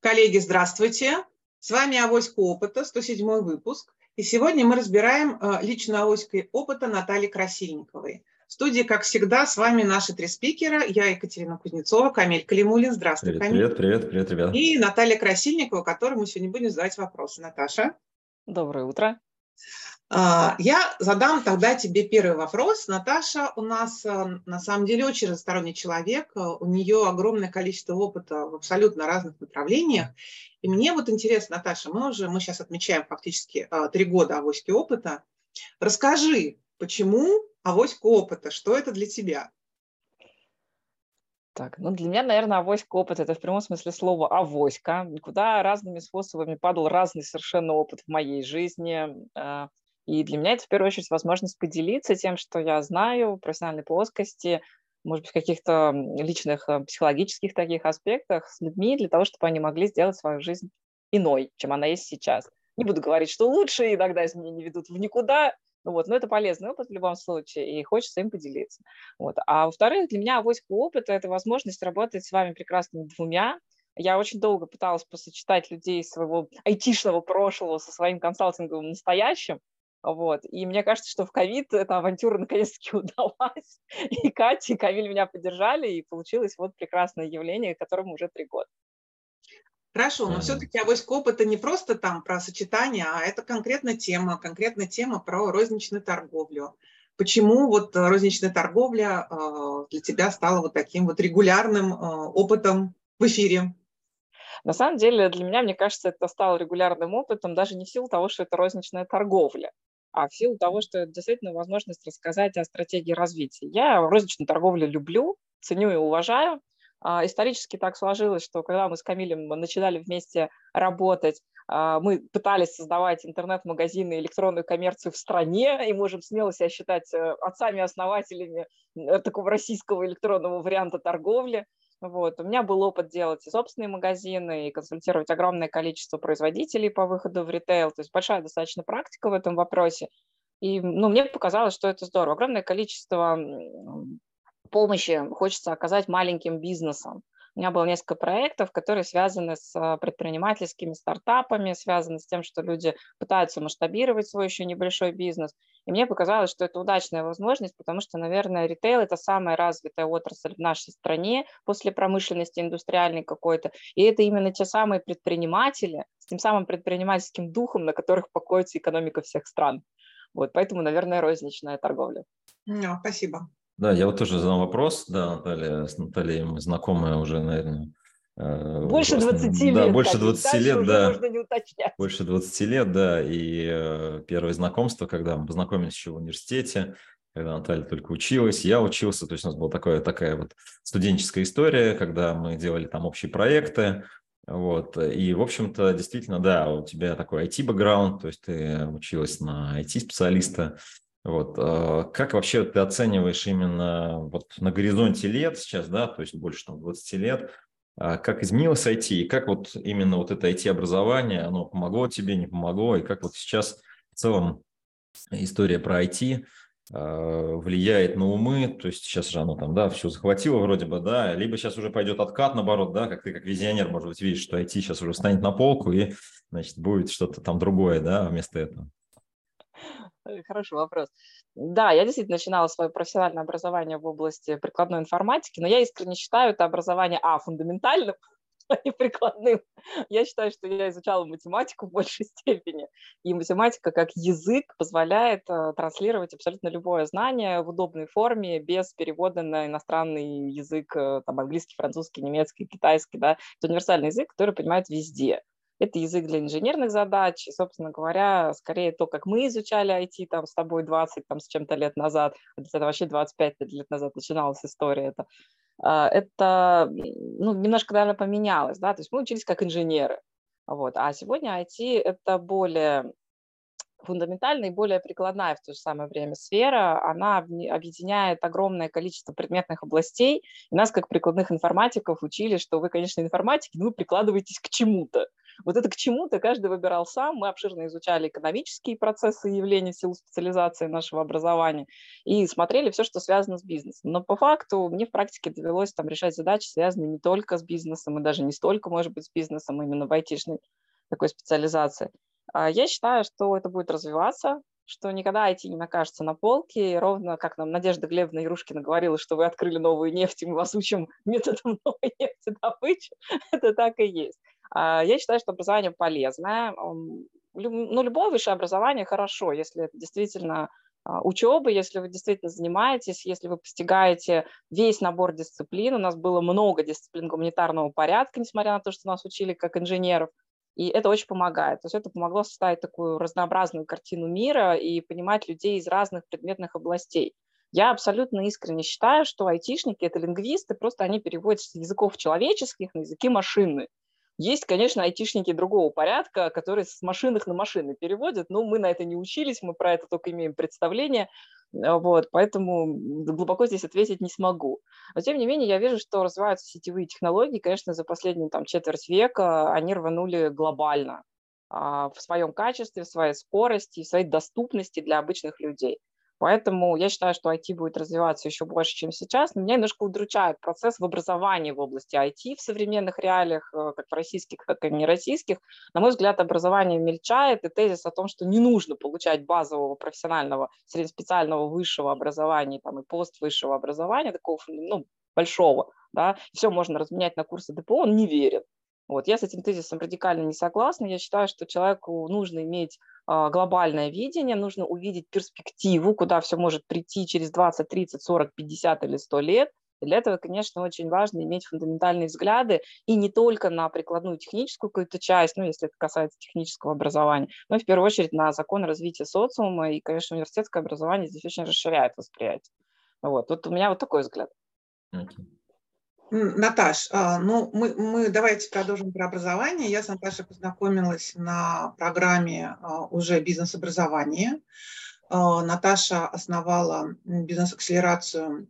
Коллеги, здравствуйте. С вами Авоська опыта, 107 выпуск. И сегодня мы разбираем э, лично авоськой опыта Натальи Красильниковой. В студии, как всегда, с вами наши три спикера. Я Екатерина Кузнецова, Камиль Калимулин. Здравствуй, привет, Камиль. Привет, привет, привет, ребята. И Наталья Красильникова, которой мы сегодня будем задавать вопросы. Наташа. Доброе утро. А, я задам тогда тебе первый вопрос. Наташа у нас э, на самом деле очень разносторонний человек. У нее огромное количество опыта в абсолютно разных направлениях. И мне вот интересно, Наташа, мы уже, мы сейчас отмечаем фактически э, три года авоськи опыта. Расскажи, почему авоська опыта? Что это для тебя? Так, ну для меня, наверное, авоська опыт – это в прямом смысле слова авоська, куда разными способами падал разный совершенно опыт в моей жизни. И для меня это в первую очередь возможность поделиться тем, что я знаю в профессиональной плоскости, может быть, в каких-то личных э, психологических таких аспектах с людьми для того, чтобы они могли сделать свою жизнь иной, чем она есть сейчас. Не буду говорить, что лучше, иногда изменения ведут в никуда, ну вот, но это полезный опыт в любом случае, и хочется им поделиться. Вот. А во-вторых, для меня авоська опыта – это возможность работать с вами прекрасными двумя. Я очень долго пыталась посочетать людей своего айтишного прошлого со своим консалтинговым настоящим, вот. И мне кажется, что в ковид эта авантюра наконец-таки удалась. И Катя, и Камиль меня поддержали, и получилось вот прекрасное явление, которому уже три года. Хорошо, но все-таки авоськоп это не просто там про сочетание, а это конкретная тема, конкретная тема про розничную торговлю. Почему вот розничная торговля э, для тебя стала вот таким вот регулярным э, опытом в эфире? На самом деле для меня, мне кажется, это стало регулярным опытом даже не в силу того, что это розничная торговля а в силу того, что это действительно возможность рассказать о стратегии развития. Я розничную торговлю люблю, ценю и уважаю. А, исторически так сложилось, что когда мы с Камилем начинали вместе работать, а, мы пытались создавать интернет-магазины, электронную коммерцию в стране, и можем смело себя считать э, отцами-основателями э, такого российского электронного варианта торговли. Вот. У меня был опыт делать и собственные магазины, и консультировать огромное количество производителей по выходу в ритейл. То есть большая достаточно практика в этом вопросе. И ну, мне показалось, что это здорово. Огромное количество помощи хочется оказать маленьким бизнесам. У меня было несколько проектов, которые связаны с а, предпринимательскими стартапами, связаны с тем, что люди пытаются масштабировать свой еще небольшой бизнес. И мне показалось, что это удачная возможность, потому что, наверное, ритейл – это самая развитая отрасль в нашей стране после промышленности индустриальной какой-то. И это именно те самые предприниматели с тем самым предпринимательским духом, на которых покоится экономика всех стран. Вот, поэтому, наверное, розничная торговля. No, спасибо. Да, я вот тоже задал вопрос, да, Наталья, с Натальей мы знакомы уже, наверное, больше 20 лет. Да, больше 20 Дальше лет, да. Можно не уточнять. Больше 20 лет, да. И э, первое знакомство, когда мы познакомились еще в университете, когда Наталья только училась, я учился, то есть у нас была такая, такая вот студенческая история, когда мы делали там общие проекты, вот, и, в общем-то, действительно, да, у тебя такой IT-бэкграунд, то есть ты училась на IT-специалиста, вот. А как вообще ты оцениваешь именно вот на горизонте лет сейчас, да, то есть больше там 20 лет, как изменилось IT, и как вот именно вот это IT-образование, оно помогло тебе, не помогло, и как вот сейчас в целом история про IT а, влияет на умы, то есть сейчас же оно там, да, все захватило вроде бы, да, либо сейчас уже пойдет откат, наоборот, да, как ты как визионер, может быть, видишь, что IT сейчас уже встанет на полку и, значит, будет что-то там другое, да, вместо этого. Хороший вопрос. Да, я действительно начинала свое профессиональное образование в области прикладной информатики, но я искренне считаю это образование, а, фундаментальным, а не прикладным. Я считаю, что я изучала математику в большей степени, и математика как язык позволяет э, транслировать абсолютно любое знание в удобной форме, без перевода на иностранный язык, э, там, английский, французский, немецкий, китайский, да, это универсальный язык, который понимают везде. Это язык для инженерных задач, и, собственно говоря, скорее то, как мы изучали IT там с тобой 20 там, с чем-то лет назад, это вообще 25 лет назад начиналась история, это, а, это ну, немножко, наверное, поменялось, да, то есть мы учились как инженеры, вот, а сегодня IT – это более фундаментальная и более прикладная в то же самое время сфера, она объединяет огромное количество предметных областей. И нас, как прикладных информатиков, учили, что вы, конечно, информатики, но вы прикладываетесь к чему-то. Вот это к чему-то каждый выбирал сам. Мы обширно изучали экономические процессы явления в силу специализации нашего образования и смотрели все, что связано с бизнесом. Но по факту мне в практике довелось там решать задачи, связанные не только с бизнесом, и даже не столько, может быть, с бизнесом, именно в айтишной такой специализации. А, я считаю, что это будет развиваться, что никогда IT не накажется на полке, и ровно как нам Надежда Глебовна Ярушкина говорила, что вы открыли новую нефть, и мы вас учим методом новой нефтедобычи, это так и есть. А, я считаю, что образование полезное. Ну, любое высшее образование хорошо, если это действительно а, учебы, если вы действительно занимаетесь, если вы постигаете весь набор дисциплин. У нас было много дисциплин гуманитарного порядка, несмотря на то, что нас учили как инженеров. И это очень помогает. То есть это помогло составить такую разнообразную картину мира и понимать людей из разных предметных областей. Я абсолютно искренне считаю, что айтишники – это лингвисты, просто они переводят с языков человеческих на языки машины. Есть, конечно, айтишники другого порядка, которые с машинных на машины переводят, но мы на это не учились, мы про это только имеем представление. А, вот, поэтому глубоко здесь ответить не смогу. Но, тем не менее, я вижу, что развиваются сетевые технологии. Конечно, за последние там, четверть века они рванули глобально а, в своем качестве, в своей скорости, в своей доступности для обычных людей. Поэтому я считаю, что IT будет развиваться еще больше, чем сейчас. Меня немножко удручает процесс в образовании в области IT в современных реалиях, э, как в российских, так и в нероссийских. На мой взгляд, образование мельчает, и тезис о том, что не нужно получать базового профессионального, среднеспециального высшего образования там, и поствысшего образования, такого ну, большого, да, все можно разменять на курсы ДПО, он не верит. Вот. Я с этим тезисом радикально не согласна. Я считаю, что человеку нужно иметь глобальное видение, нужно увидеть перспективу, куда все может прийти через 20, 30, 40, 50 или 100 лет. И для этого, конечно, очень важно иметь фундаментальные взгляды и не только на прикладную техническую какую-то часть, ну, если это касается технического образования, но в первую очередь на закон развития социума. И, конечно, университетское образование здесь очень расширяет восприятие. Вот, вот у меня вот такой взгляд. Okay. Наташ, а, ну мы, мы давайте продолжим про образование. Я с Наташей познакомилась на программе а, уже бизнес-образования. А, Наташа основала бизнес-акселерацию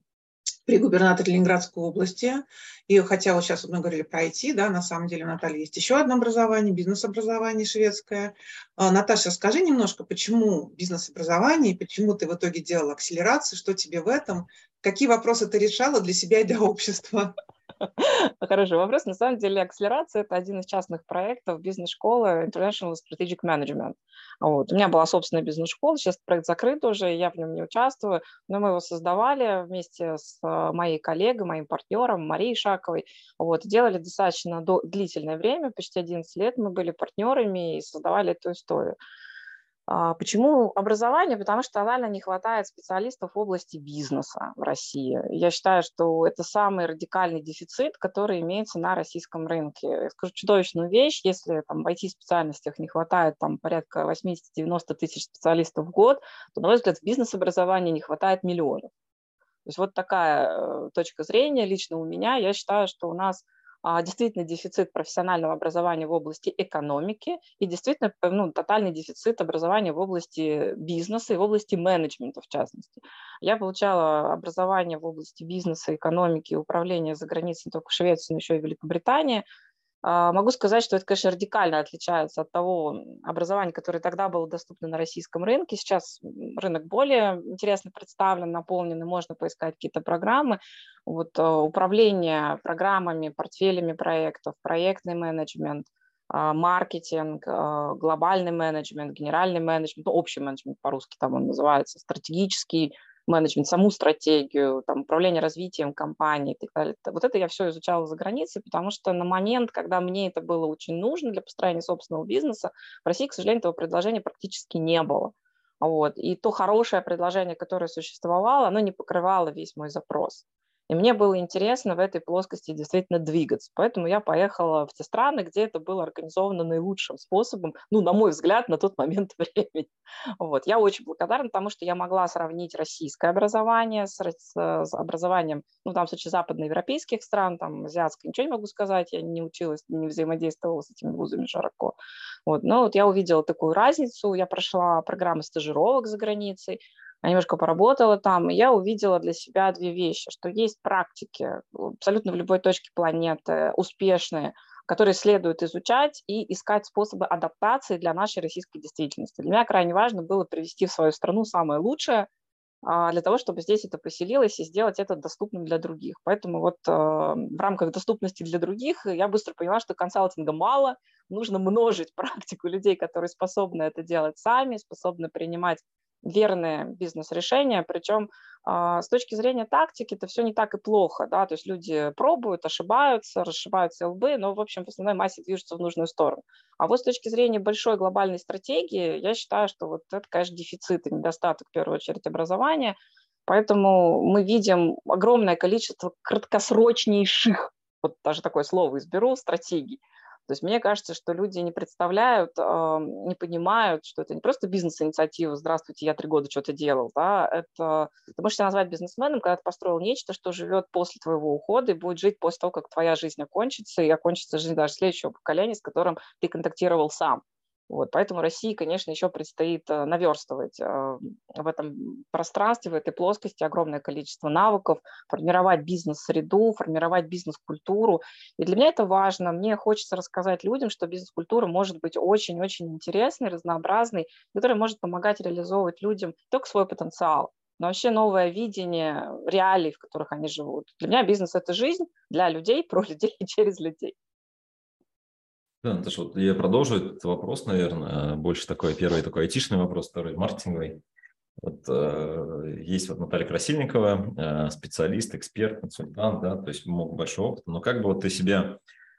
при губернаторе Ленинградской области. И хотя вот сейчас мы говорили про IT, да, на самом деле у Натальи есть еще одно образование, бизнес-образование шведское. Наташа, скажи немножко, почему бизнес-образование, почему ты в итоге делала акселерацию, что тебе в этом, какие вопросы ты решала для себя и для общества? Хороший вопрос. На самом деле акселерация – это один из частных проектов бизнес-школы International Strategic Management. Вот. У меня была собственная бизнес-школа, сейчас проект закрыт уже, я в нем не участвую, но мы его создавали вместе с э, моей коллегой, моим партнером Марией Шаковой. Вот. Делали достаточно длительное время, почти 11 лет мы были партнерами и создавали эту историю. А, почему образование? Потому что тотально не хватает специалистов в области бизнеса в России. Я считаю, что это самый радикальный дефицит, который имеется на российском рынке. Я скажу чудовищную вещь, если там, в IT-специальностях не хватает там, порядка 80-90 тысяч специалистов в год, то, на мой взгляд, в бизнес-образовании не хватает миллионов. То есть вот такая э, точка зрения лично у меня. Я считаю, что у нас действительно дефицит профессионального образования в области экономики и действительно ну, тотальный дефицит образования в области бизнеса и в области менеджмента в частности. Я получала образование в области бизнеса, экономики управления за границей не только в Швеции, но еще и в Великобритании – а, могу сказать, что это, конечно, радикально отличается от того образования, которое тогда было доступно на российском рынке. Сейчас рынок более интересно представлен, наполнен, и можно поискать какие-то программы. Вот, а, управление программами, портфелями проектов, проектный менеджмент, а, маркетинг, глобальный менеджмент, генеральный менеджмент, ну, общий менеджмент по-русски там он называется, стратегический менеджмент, саму стратегию, там, управление развитием компании и так далее. Вот это я все изучала за границей, потому что на момент, когда мне это было очень нужно для построения собственного бизнеса, в России, к сожалению, этого предложения практически не было. Вот. И то хорошее предложение, которое существовало, оно не покрывало весь мой запрос. И мне было интересно в этой плоскости действительно двигаться. Поэтому я поехала в те страны, где это было организовано наилучшим способом, ну, на мой взгляд, на тот момент времени. Вот. Я очень благодарна тому, что я могла сравнить российское образование с, с, с образованием, ну, там, в случае западноевропейских стран, там, азиатское, ничего не могу сказать, я не училась, не взаимодействовала с этими вузами широко. Вот. Но вот я увидела такую разницу, я прошла программы стажировок за границей, я немножко поработала там, и я увидела для себя две вещи, что есть практики абсолютно в любой точке планеты, успешные, которые следует изучать и искать способы адаптации для нашей российской действительности. Для меня крайне важно было привести в свою страну самое лучшее, а, для того, чтобы здесь это поселилось и сделать это доступным для других. Поэтому вот а, в рамках доступности для других я быстро поняла, что консалтинга мало, нужно множить практику людей, которые способны это делать сами, способны принимать верные бизнес-решения, причем а, с точки зрения тактики это все не так и плохо, да, то есть люди пробуют, ошибаются, расшибаются лбы, но, в общем, в основной массе движутся в нужную сторону. А вот с точки зрения большой глобальной стратегии, я считаю, что вот это, конечно, дефицит и недостаток, в первую очередь, образования, поэтому мы видим огромное количество краткосрочнейших, вот даже такое слово изберу, стратегий, то есть мне кажется, что люди не представляют, не понимают, что это не просто бизнес-инициатива «Здравствуйте, я три года что-то делал». Да? Это, ты можешь себя назвать бизнесменом, когда ты построил нечто, что живет после твоего ухода и будет жить после того, как твоя жизнь окончится, и окончится жизнь даже следующего поколения, с которым ты контактировал сам. Вот, поэтому России, конечно, еще предстоит э, наверстывать э, в этом пространстве, в этой плоскости огромное количество навыков, формировать бизнес-среду, формировать бизнес-культуру. И для меня это важно. Мне хочется рассказать людям, что бизнес-культура может быть очень-очень интересной, разнообразной, которая может помогать реализовывать людям только свой потенциал, но вообще новое видение реалий, в которых они живут. Для меня бизнес – это жизнь для людей, про людей и через людей. Да, Наташа, вот я продолжу этот вопрос, наверное, больше такой, первый такой айтишный вопрос, второй маркетинговый. Вот, э, есть вот Наталья Красильникова, э, специалист, эксперт, консультант, да, то есть много большой опыт. Но как бы вот ты себя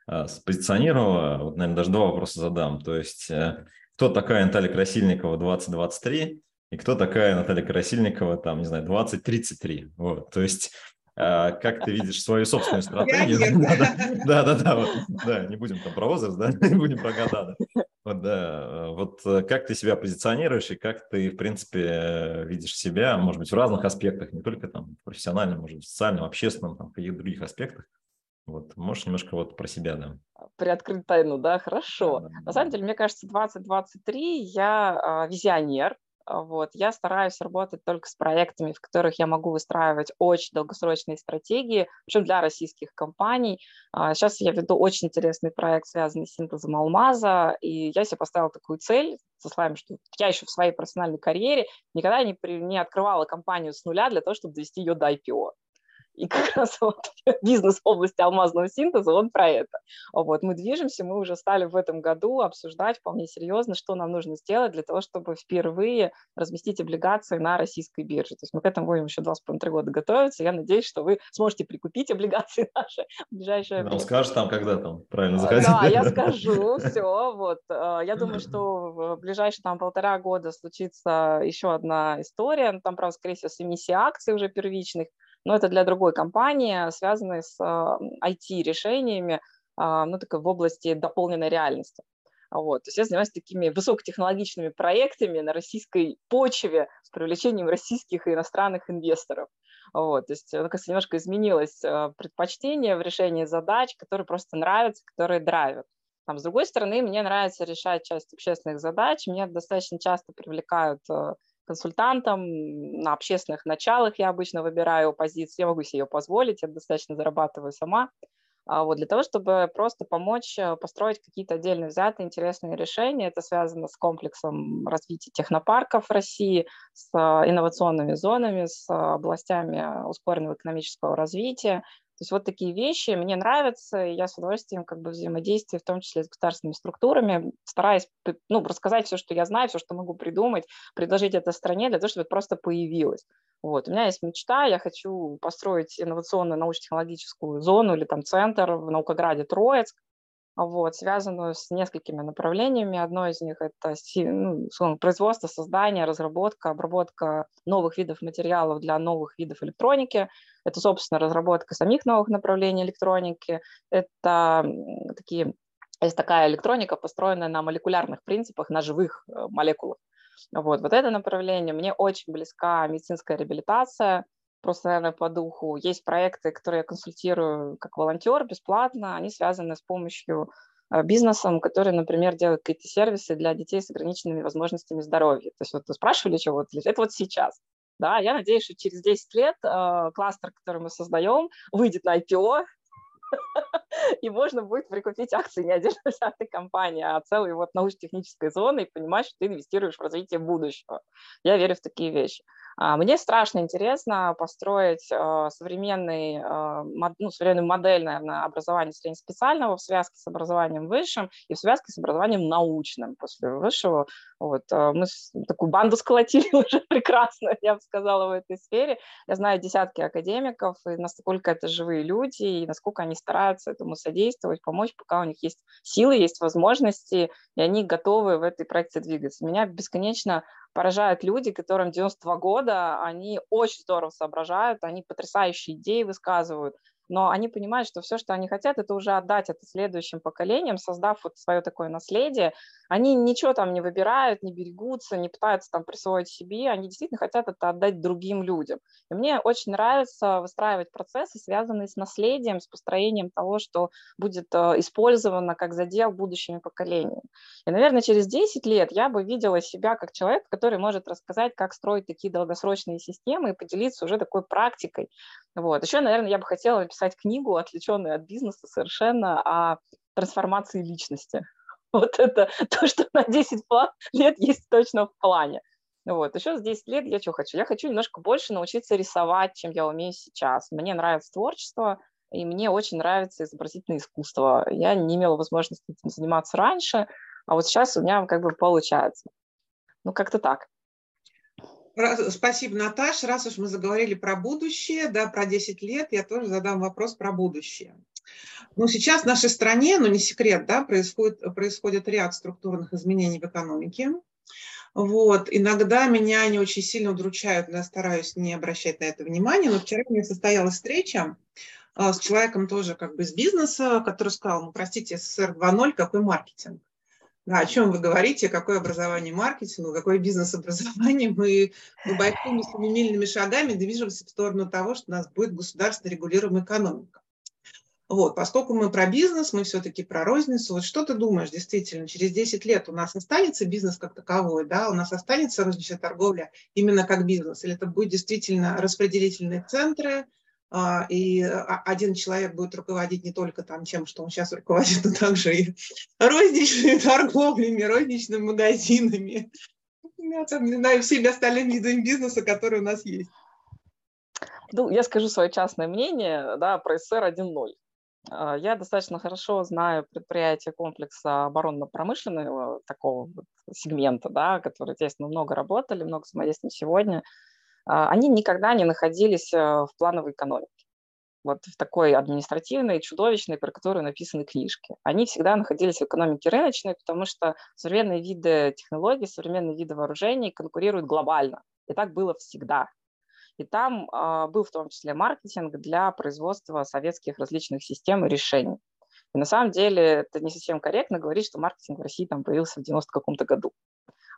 э, спозиционировала, вот, наверное, даже два вопроса задам. То есть, э, кто такая Наталья Красильникова 2023 и кто такая Наталья Красильникова, там, не знаю, 2033? Вот, то есть как ты видишь свою собственную стратегию. Да, да, да, да, не будем там про возраст, да, не будем про года. Вот, да, вот э, как ты себя позиционируешь и как ты, в принципе, видишь себя, может быть, в разных аспектах, не только там профессиональном, может быть, социальном, общественном, там, каких-то других аспектах. Вот, можешь немножко вот про себя, да. Приоткрыть тайну, да, хорошо. Да, да, На самом деле, мне кажется, 2023 я а, визионер, а, вот. Я стараюсь работать только с проектами, в которых я могу выстраивать очень долгосрочные стратегии, причем для российских компаний. Сейчас а, я веду очень интересный проект, связанный с синтезом алмаза, и я себе поставила такую цель, со словами, что я еще в своей профессиональной карьере никогда не, при, не открывала компанию с нуля для того, чтобы довести ее до IPO. И как раз вот бизнес в области алмазного синтеза, он про это. Вот, мы движемся, мы уже стали в этом году обсуждать вполне серьезно, что нам нужно сделать для того, чтобы впервые разместить облигации на российской бирже. То есть мы к этому будем еще 2,5-3 года готовиться. Я надеюсь, что вы сможете прикупить облигации наши в ближайшее время. Скажешь там, когда там правильно заходить. Да, я скажу, все. Вот. Э, я думаю, что в ближайшие там полтора года случится еще одна история. Там, правда, скорее всего, с эмиссией акций уже первичных но это для другой компании, связанной с IT-решениями, а, ну, такой в области дополненной реальности. Вот. То есть я занимаюсь такими высокотехнологичными проектами на российской почве с привлечением российских и иностранных инвесторов. Вот. То есть, кажется, немножко изменилось а, предпочтение в решении задач, которые просто нравятся, которые драйвят. Там, с другой стороны, мне нравится решать часть общественных задач. Меня достаточно часто привлекают а, консультантом, на общественных началах я обычно выбираю позицию, я могу себе ее позволить, я достаточно зарабатываю сама, а вот для того, чтобы просто помочь э, построить какие-то отдельно взятые интересные решения. Это связано с комплексом развития технопарков России, с э, инновационными зонами, с областями ускоренного экономического развития, то есть вот такие вещи мне нравятся, и я с удовольствием как бы взаимодействую, в том числе с государственными структурами, стараясь ну, рассказать все, что я знаю, все, что могу придумать, предложить это стране для того, чтобы это просто появилось. Вот. У меня есть мечта, я хочу построить инновационную научно-технологическую зону или там центр в Наукограде Троицк, вот, связанную с несколькими направлениями. Одно из них – это ну, производство, создание, разработка, обработка новых видов материалов для новых видов электроники. Это, собственно, разработка самих новых направлений электроники. Это такие, есть такая электроника, построенная на молекулярных принципах, на живых э, молекулах. Вот, вот это направление. Мне очень близка медицинская реабилитация – просто, наверное, по духу. Есть проекты, которые я консультирую как волонтер бесплатно, они связаны с помощью э, бизнесом, который, например, делает какие-то сервисы для детей с ограниченными возможностями здоровья. То есть вот вы спрашивали, что вот это вот сейчас. Да, я надеюсь, что через 10 лет э, кластер, который мы создаем, выйдет на IPO, и можно будет прикупить акции не отдельно взятой компании, а целой вот научно-технической зоны и понимать, что ты инвестируешь в развитие будущего. Я верю в такие вещи. А, мне страшно интересно построить а, современный, а, ну, современную модель, наверное, образования среднеспециального в связке с образованием высшим и в связке с образованием научным после высшего. Вот. Мы такую банду сколотили уже прекрасно, я бы сказала, в этой сфере. Я знаю десятки академиков, и насколько это живые люди, и насколько они стараются этому содействовать, помочь, пока у них есть силы, есть возможности, и они готовы в этой проекте двигаться. Меня бесконечно поражают люди, которым 92 года, они очень здорово соображают, они потрясающие идеи высказывают, но они понимают, что все, что они хотят, это уже отдать это следующим поколениям, создав вот свое такое наследие. Они ничего там не выбирают, не берегутся, не пытаются там присвоить себе, они действительно хотят это отдать другим людям. И мне очень нравится выстраивать процессы, связанные с наследием, с построением того, что будет э, использовано как задел будущими поколениями. И, наверное, через 10 лет я бы видела себя как человек, который может рассказать, как строить такие долгосрочные системы и поделиться уже такой практикой. Вот. Еще, наверное, я бы хотела написать книгу, отвлеченную от бизнеса совершенно, о трансформации личности. Вот это то, что на 10 лет есть точно в плане. Вот. Еще с 10 лет я что хочу? Я хочу немножко больше научиться рисовать, чем я умею сейчас. Мне нравится творчество, и мне очень нравится изобразительное искусство. Я не имела возможности этим заниматься раньше, а вот сейчас у меня как бы получается. Ну, как-то так. Спасибо, Наташа. Раз уж мы заговорили про будущее, да, про 10 лет, я тоже задам вопрос про будущее. Ну, сейчас в нашей стране, ну, не секрет, да, происходит, происходит ряд структурных изменений в экономике. Вот. Иногда меня они очень сильно удручают, но я стараюсь не обращать на это внимания. Но вчера у меня состоялась встреча а, с человеком тоже как бы из бизнеса, который сказал, ну, простите, СССР 2.0, какой маркетинг? Да, о чем вы говорите, какое образование маркетинга, какое бизнес-образование. Мы, мы большими семимильными шагами движемся в сторону того, что у нас будет государственно регулируемая экономика. Вот, поскольку мы про бизнес, мы все-таки про розницу. Вот что ты думаешь, действительно, через 10 лет у нас останется бизнес как таковой, да, у нас останется розничная торговля именно как бизнес, или это будет действительно распределительные центры, и а, один человек будет руководить не только там тем, что он сейчас руководит, но также и розничными торговлями, розничными магазинами, не знаю, всеми остальными видами бизнеса, которые у нас есть. Ну, я скажу свое частное мнение да, про СССР 1.0. А, я достаточно хорошо знаю предприятия комплекса оборонно-промышленного такого вот сегмента, да, которые, естественно, много работали, много взаимодействуем сегодня. А, они никогда не находились э, в плановой экономике. Вот в такой административной, чудовищной, про которую написаны книжки. Они всегда находились в экономике рыночной, потому что современные виды технологий, современные виды вооружений конкурируют глобально. И так было всегда. И там э, был в том числе маркетинг для производства советских различных систем и решений. И на самом деле это не совсем корректно говорить, что маркетинг в России там появился в 90 каком-то году.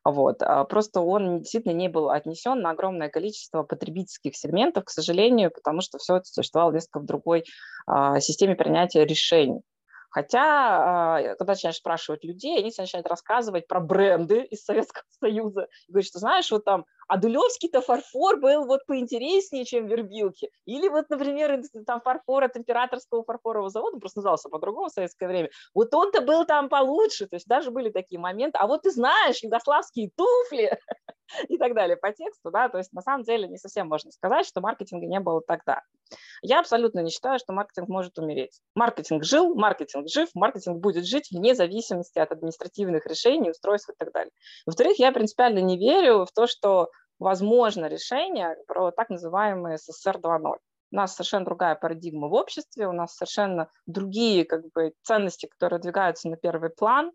Вот. А просто он действительно не был отнесен на огромное количество потребительских сегментов, к сожалению, потому что все это существовало несколько в другой а, системе принятия решений. Хотя, а, когда начинаешь спрашивать людей, они начинают рассказывать про бренды из Советского Союза. И говорят, что знаешь, вот там Адулевский-то фарфор был вот поинтереснее, чем Вербилки. Или вот, например, там фарфор от императорского фарфорового завода, просто назывался по-другому в советское время, вот он-то был там получше, то есть даже были такие моменты. А вот ты знаешь, югославские туфли и так далее по тексту, да, то есть на самом деле не совсем можно сказать, что маркетинга не было тогда. Я абсолютно не считаю, что маркетинг может умереть. Маркетинг жил, маркетинг жив, маркетинг будет жить вне зависимости от административных решений, устройств и так далее. Во-вторых, я принципиально не верю в то, что возможно решение про так называемый СССР 2.0. У нас совершенно другая парадигма в обществе, у нас совершенно другие как бы, ценности, которые двигаются на первый план.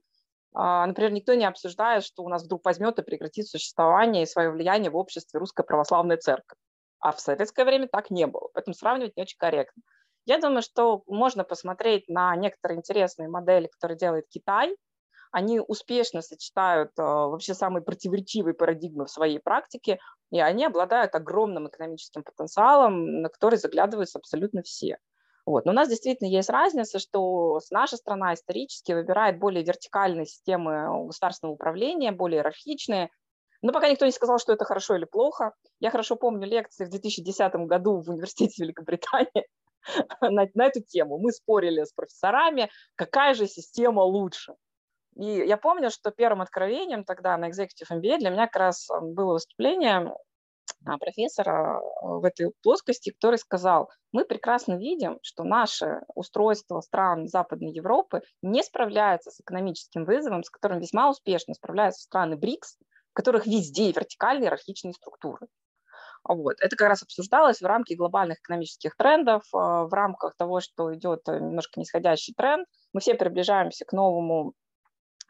А, например, никто не обсуждает, что у нас вдруг возьмет и прекратит существование и свое влияние в обществе Русская Православная Церковь. А в советское время так не было, поэтому сравнивать не очень корректно. Я думаю, что можно посмотреть на некоторые интересные модели, которые делает Китай. Они успешно сочетают э, вообще самые противоречивые парадигмы в своей практике, и они обладают огромным экономическим потенциалом, на который заглядываются абсолютно все. Вот. Но у нас действительно есть разница, что наша страна исторически выбирает более вертикальные системы государственного управления, более иерархичные, но пока никто не сказал, что это хорошо или плохо. Я хорошо помню лекции в 2010 году в университете Великобритании на, на эту тему. Мы спорили с профессорами, какая же система лучше. И я помню, что первым откровением тогда на Executive MBA для меня как раз было выступление а, профессора в этой плоскости, который сказал, мы прекрасно видим, что наше устройство стран Западной Европы не справляется с экономическим вызовом, с которым весьма успешно справляются страны БРИКС, в которых везде вертикальные иерархичные структуры. Вот. Это как раз обсуждалось в рамке глобальных экономических трендов, а, в рамках того, что идет немножко нисходящий тренд. Мы все приближаемся к новому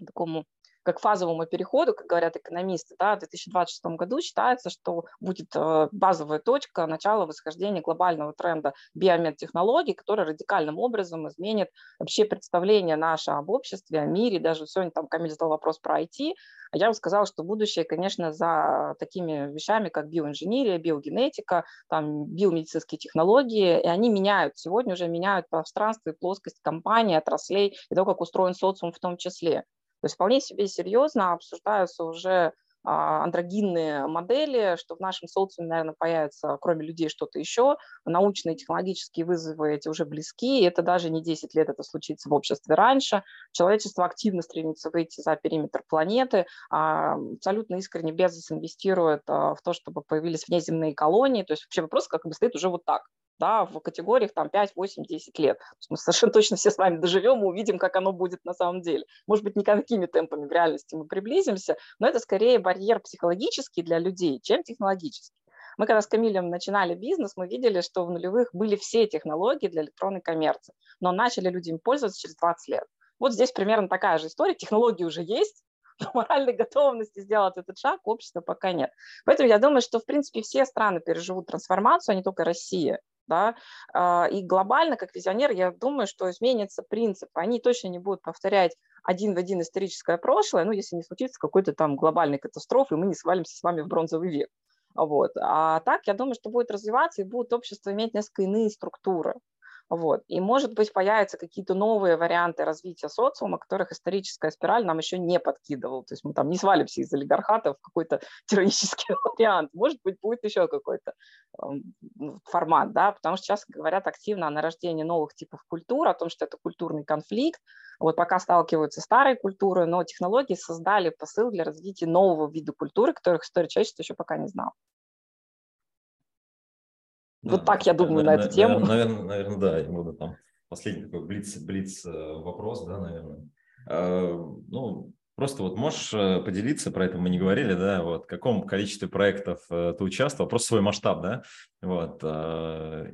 такому как фазовому переходу, как говорят экономисты, да, в 2026 году считается, что будет э, базовая точка начала восхождения глобального тренда биомедтехнологий, который радикальным образом изменит вообще представление наше об обществе, о мире. Даже сегодня там Камиль задал вопрос про IT, а я бы сказала, что будущее, конечно, за такими вещами, как биоинженерия, биогенетика, там, биомедицинские технологии, и они меняют, сегодня уже меняют пространство и плоскость компании, отраслей и то, как устроен социум в том числе. То есть вполне себе серьезно обсуждаются уже а, андрогинные модели, что в нашем социуме, наверное, появится, кроме людей, что-то еще. Научные технологические вызовы эти уже близки, и это даже не 10 лет, это случится в обществе раньше. Человечество активно стремится выйти за периметр планеты, а, абсолютно искренне Безос инвестирует а, в то, чтобы появились внеземные колонии. То есть вообще вопрос как бы стоит уже вот так да, в категориях там 5, 8, 10 лет. мы совершенно точно все с вами доживем и увидим, как оно будет на самом деле. Может быть, никакими темпами в реальности мы приблизимся, но это скорее барьер психологический для людей, чем технологический. Мы когда с Камилем начинали бизнес, мы видели, что в нулевых были все технологии для электронной коммерции, но начали люди им пользоваться через 20 лет. Вот здесь примерно такая же история. Технологии уже есть, но моральной готовности сделать этот шаг общества пока нет. Поэтому я думаю, что, в принципе, все страны переживут трансформацию, а не только Россия да, а, и глобально, как визионер, я думаю, что изменится принцип. Они точно не будут повторять один в один историческое прошлое, ну, если не случится какой-то там глобальной катастрофы, мы не свалимся с вами в бронзовый век. Вот. А так, я думаю, что будет развиваться, и будет общество иметь несколько иные структуры. Вот. И, может быть, появятся какие-то новые варианты развития социума, которых историческая спираль нам еще не подкидывала. То есть мы там не свалимся из олигархата в какой-то тиранический вариант. Может быть, будет еще какой-то э, формат, да, потому что сейчас говорят активно о нарождении новых типов культур, о том, что это культурный конфликт. Вот пока сталкиваются старые культуры, но технологии создали посыл для развития нового вида культуры, которых история человечества еще пока не знала. Вот так я думаю на эту тему. Наверное, наверное, да, я буду там последний такой блиц, блиц э, вопрос, да, наверное. А, ну, просто вот можешь э, поделиться, про это мы не говорили, да, вот, в каком количестве проектов э, ты участвовал, просто свой масштаб, да, вот,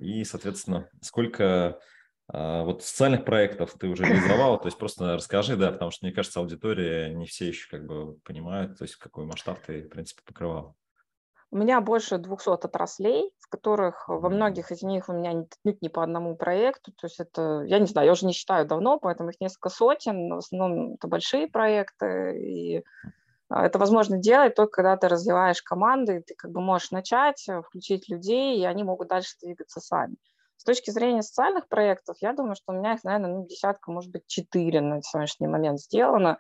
и, соответственно, сколько вот социальных проектов ты уже реализовал, то есть просто расскажи, да, потому что, мне кажется, аудитория не все еще как бы понимают, то есть какой масштаб ты, в принципе, покрывал. У меня больше 200 отраслей, в которых во многих из них у меня нет ни по одному проекту. То есть это, я не знаю, я уже не считаю давно, поэтому их несколько сотен. Но в основном это большие проекты. И а, это возможно делать только когда ты развиваешь команды, ты как бы можешь начать, э, включить людей, и они могут дальше двигаться сами. С точки зрения социальных проектов, я думаю, что у меня их, наверное, ну, десятка, может быть, четыре на сегодняшний момент сделано.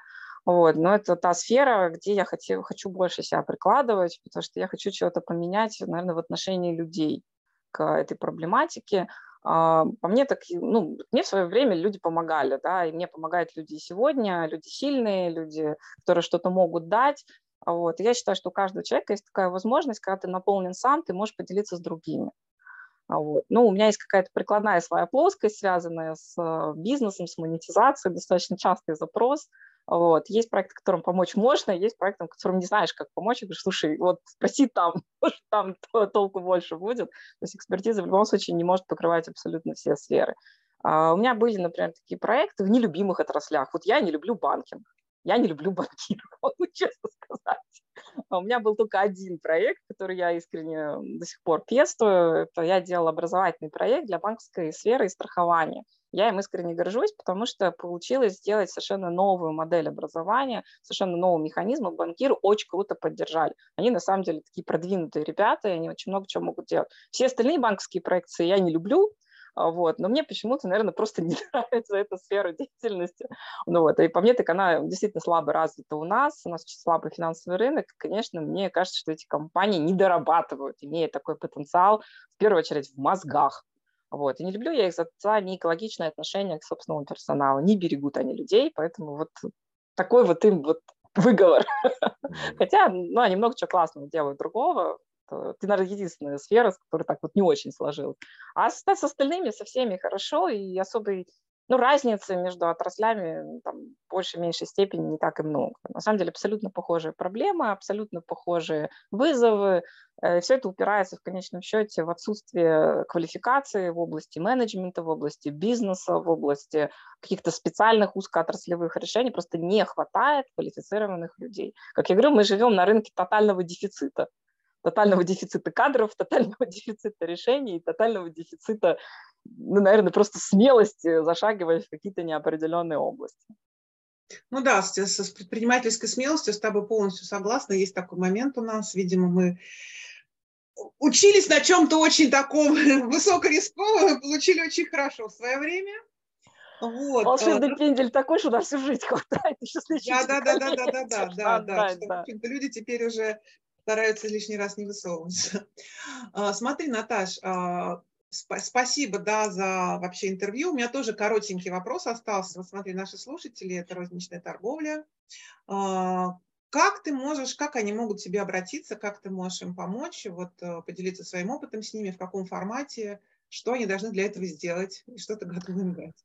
Вот, но это та сфера, где я хочу, хочу больше себя прикладывать, потому что я хочу чего-то поменять, наверное, в отношении людей к этой проблематике. А, по мне так, ну, мне в свое время люди помогали, да, и мне помогают люди сегодня, люди сильные, люди, которые что-то могут дать. Вот. Я считаю, что у каждого человека есть такая возможность, когда ты наполнен сам, ты можешь поделиться с другими. Вот. Ну, у меня есть какая-то прикладная своя плоскость, связанная с э, бизнесом, с монетизацией, достаточно частый запрос – Вот. Есть проекты, которым помочь можно, есть проекты, которым не знаешь, как помочь. И говоришь, слушай, вот спроси там, может, там толку больше будет. То есть экспертиза в любом случае не может покрывать абсолютно все сферы. А у меня были, например, такие проекты в нелюбимых отраслях. Вот я не люблю банкинг, я не люблю банкиров, могу честно сказать. А у меня был только один проект, который я искренне до сих пор пестую. Это я делала образовательный проект для банковской сферы и страхования. Я им искренне горжусь, потому что получилось сделать совершенно новую модель образования, совершенно новый механизм, и банкиры очень круто поддержали. Они на самом деле такие продвинутые ребята, и они очень много чего могут делать. Все остальные банковские проекты я не люблю, а, вот. Но мне почему-то, наверное, просто не нравится эта сфера деятельности. Ну, вот. И по мне, так она действительно слабо развита у нас, у нас очень слабый финансовый рынок. Конечно, мне кажется, что эти компании не дорабатывают, имея такой потенциал, в первую очередь, в мозгах. Вот. И не люблю я их за, неэкологичное отношение к собственному персоналу. Не берегут они людей, поэтому вот такой вот им вот выговор. Хотя, ну, они много чего классного делают другого, ты, наверное, единственная сфера, с которой так вот не очень сложилось. А с, с остальными, со всеми хорошо, и особой ну, разницы между отраслями там, в большей меньшей степени не так и много. На самом деле абсолютно похожие проблемы, абсолютно похожие вызовы. Э, Все это упирается в конечном счете в отсутствие квалификации в области менеджмента, в области бизнеса, в области каких-то специальных узкоотраслевых решений. Просто не хватает квалифицированных людей. Как я говорю, мы живем на рынке тотального дефицита тотального дефицита кадров, тотального дефицита решений, тотального дефицита, ну, наверное, просто смелости зашагивать в какие-то неопределенные области. Ну да, с, с предпринимательской смелостью с тобой полностью согласна. Есть такой момент у нас, видимо, мы учились на чем-то очень таком высокорисковом получили очень хорошо в свое время. Вот. Волшебный э, пендель такой, что на всю жизнь хватает. Да, да, да, да, да, да, да, да, да, да. Люди теперь уже стараются лишний раз не высовываться. А, смотри, Наташ, а, спасибо да, за вообще интервью. У меня тоже коротенький вопрос остался. Вот смотри, наши слушатели – это розничная торговля. А, как ты можешь, как они могут тебе обратиться, как ты можешь им помочь, вот э, поделиться своим опытом с ними, в каком формате, что они должны для этого сделать и что ты готов им дать?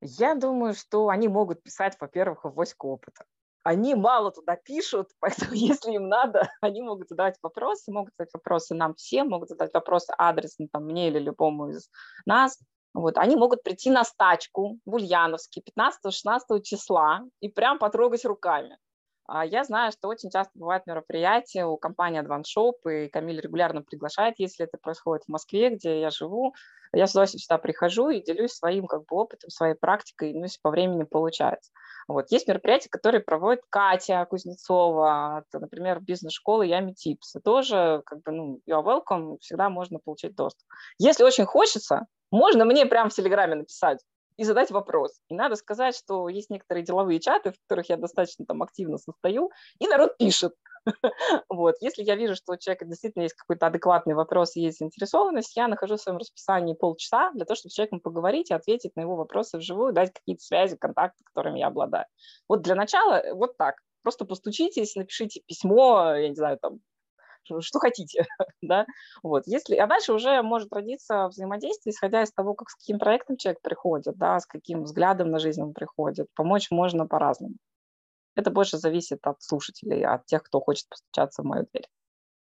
Я думаю, что они могут писать, во-первых, в авоську опыта они мало туда пишут, поэтому если им надо, они могут задавать вопросы, могут задать вопросы нам всем, могут задать вопросы адресно там, мне или любому из нас. Вот, они могут прийти на стачку в Ульяновске 15-16 числа и прям потрогать руками. А я знаю, что очень часто бывают мероприятия у компании Advance Shop, и Камиль регулярно приглашает, если это происходит в Москве, где я живу. Я с удовольствием сюда прихожу и делюсь своим как бы, опытом, своей практикой, ну, если по времени получается. Вот. Есть мероприятия, которые проводит Катя Кузнецова, это, например, бизнес-школы Ями Типс. Тоже, как бы, ну, you are welcome, всегда можно получить доступ. Если очень хочется, можно мне прямо в Телеграме написать и задать вопрос. И надо сказать, что есть некоторые деловые чаты, в которых я достаточно там активно состою, и народ пишет. Вот. Если я вижу, что у человека действительно есть какой-то адекватный вопрос и есть заинтересованность, я нахожу в своем расписании полчаса для того, чтобы с человеком поговорить и ответить на его вопросы вживую, дать какие-то связи, контакты, которыми я обладаю. Вот для начала вот так. Просто постучитесь, напишите письмо, я не знаю, там, что хотите, да, вот, если, а дальше уже может родиться взаимодействие, исходя из того, как с каким проектом человек приходит, да, с каким взглядом на жизнь он приходит, помочь можно по-разному. Это больше зависит от слушателей, от тех, кто хочет постучаться в мою дверь.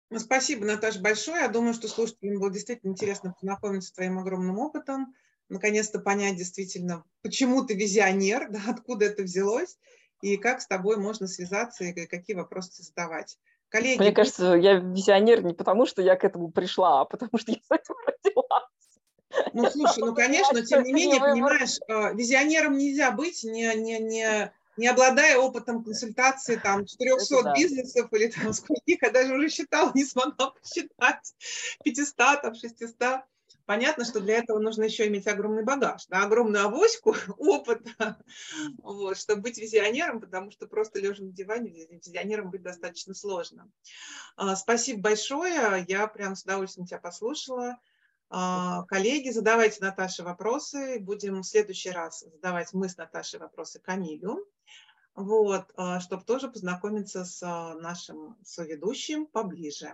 Ну, спасибо, Наташа, большое. Я думаю, что слушателям было действительно интересно познакомиться с твоим огромным опытом, наконец-то понять действительно, почему ты визионер, да, откуда это взялось, и как с тобой можно связаться, и какие вопросы задавать. Коллеги, Мне кажется, я визионер не потому, что я к этому пришла, а потому что я с этим родилась. Ну, слушай, ну, конечно, тем не менее, понимаешь, э, визионером нельзя быть, не, не, не, не обладая опытом консультации там 400 да. бизнесов или там скольких, я даже уже считала, не смогла посчитать, 500, там, 600. Понятно, что для этого нужно еще иметь огромный багаж, да, огромную авоську опыта, вот, чтобы быть визионером, потому что просто лежа на диване визионером быть достаточно сложно. А, спасибо большое, я прям с удовольствием тебя послушала. А, коллеги, задавайте Наташе вопросы. Будем в следующий раз задавать мы с Наташей вопросы Камилю, вот, а, чтобы тоже познакомиться с нашим соведущим поближе.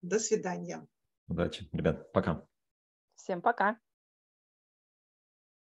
До свидания. Удачи, ребят. Пока. Всем пока.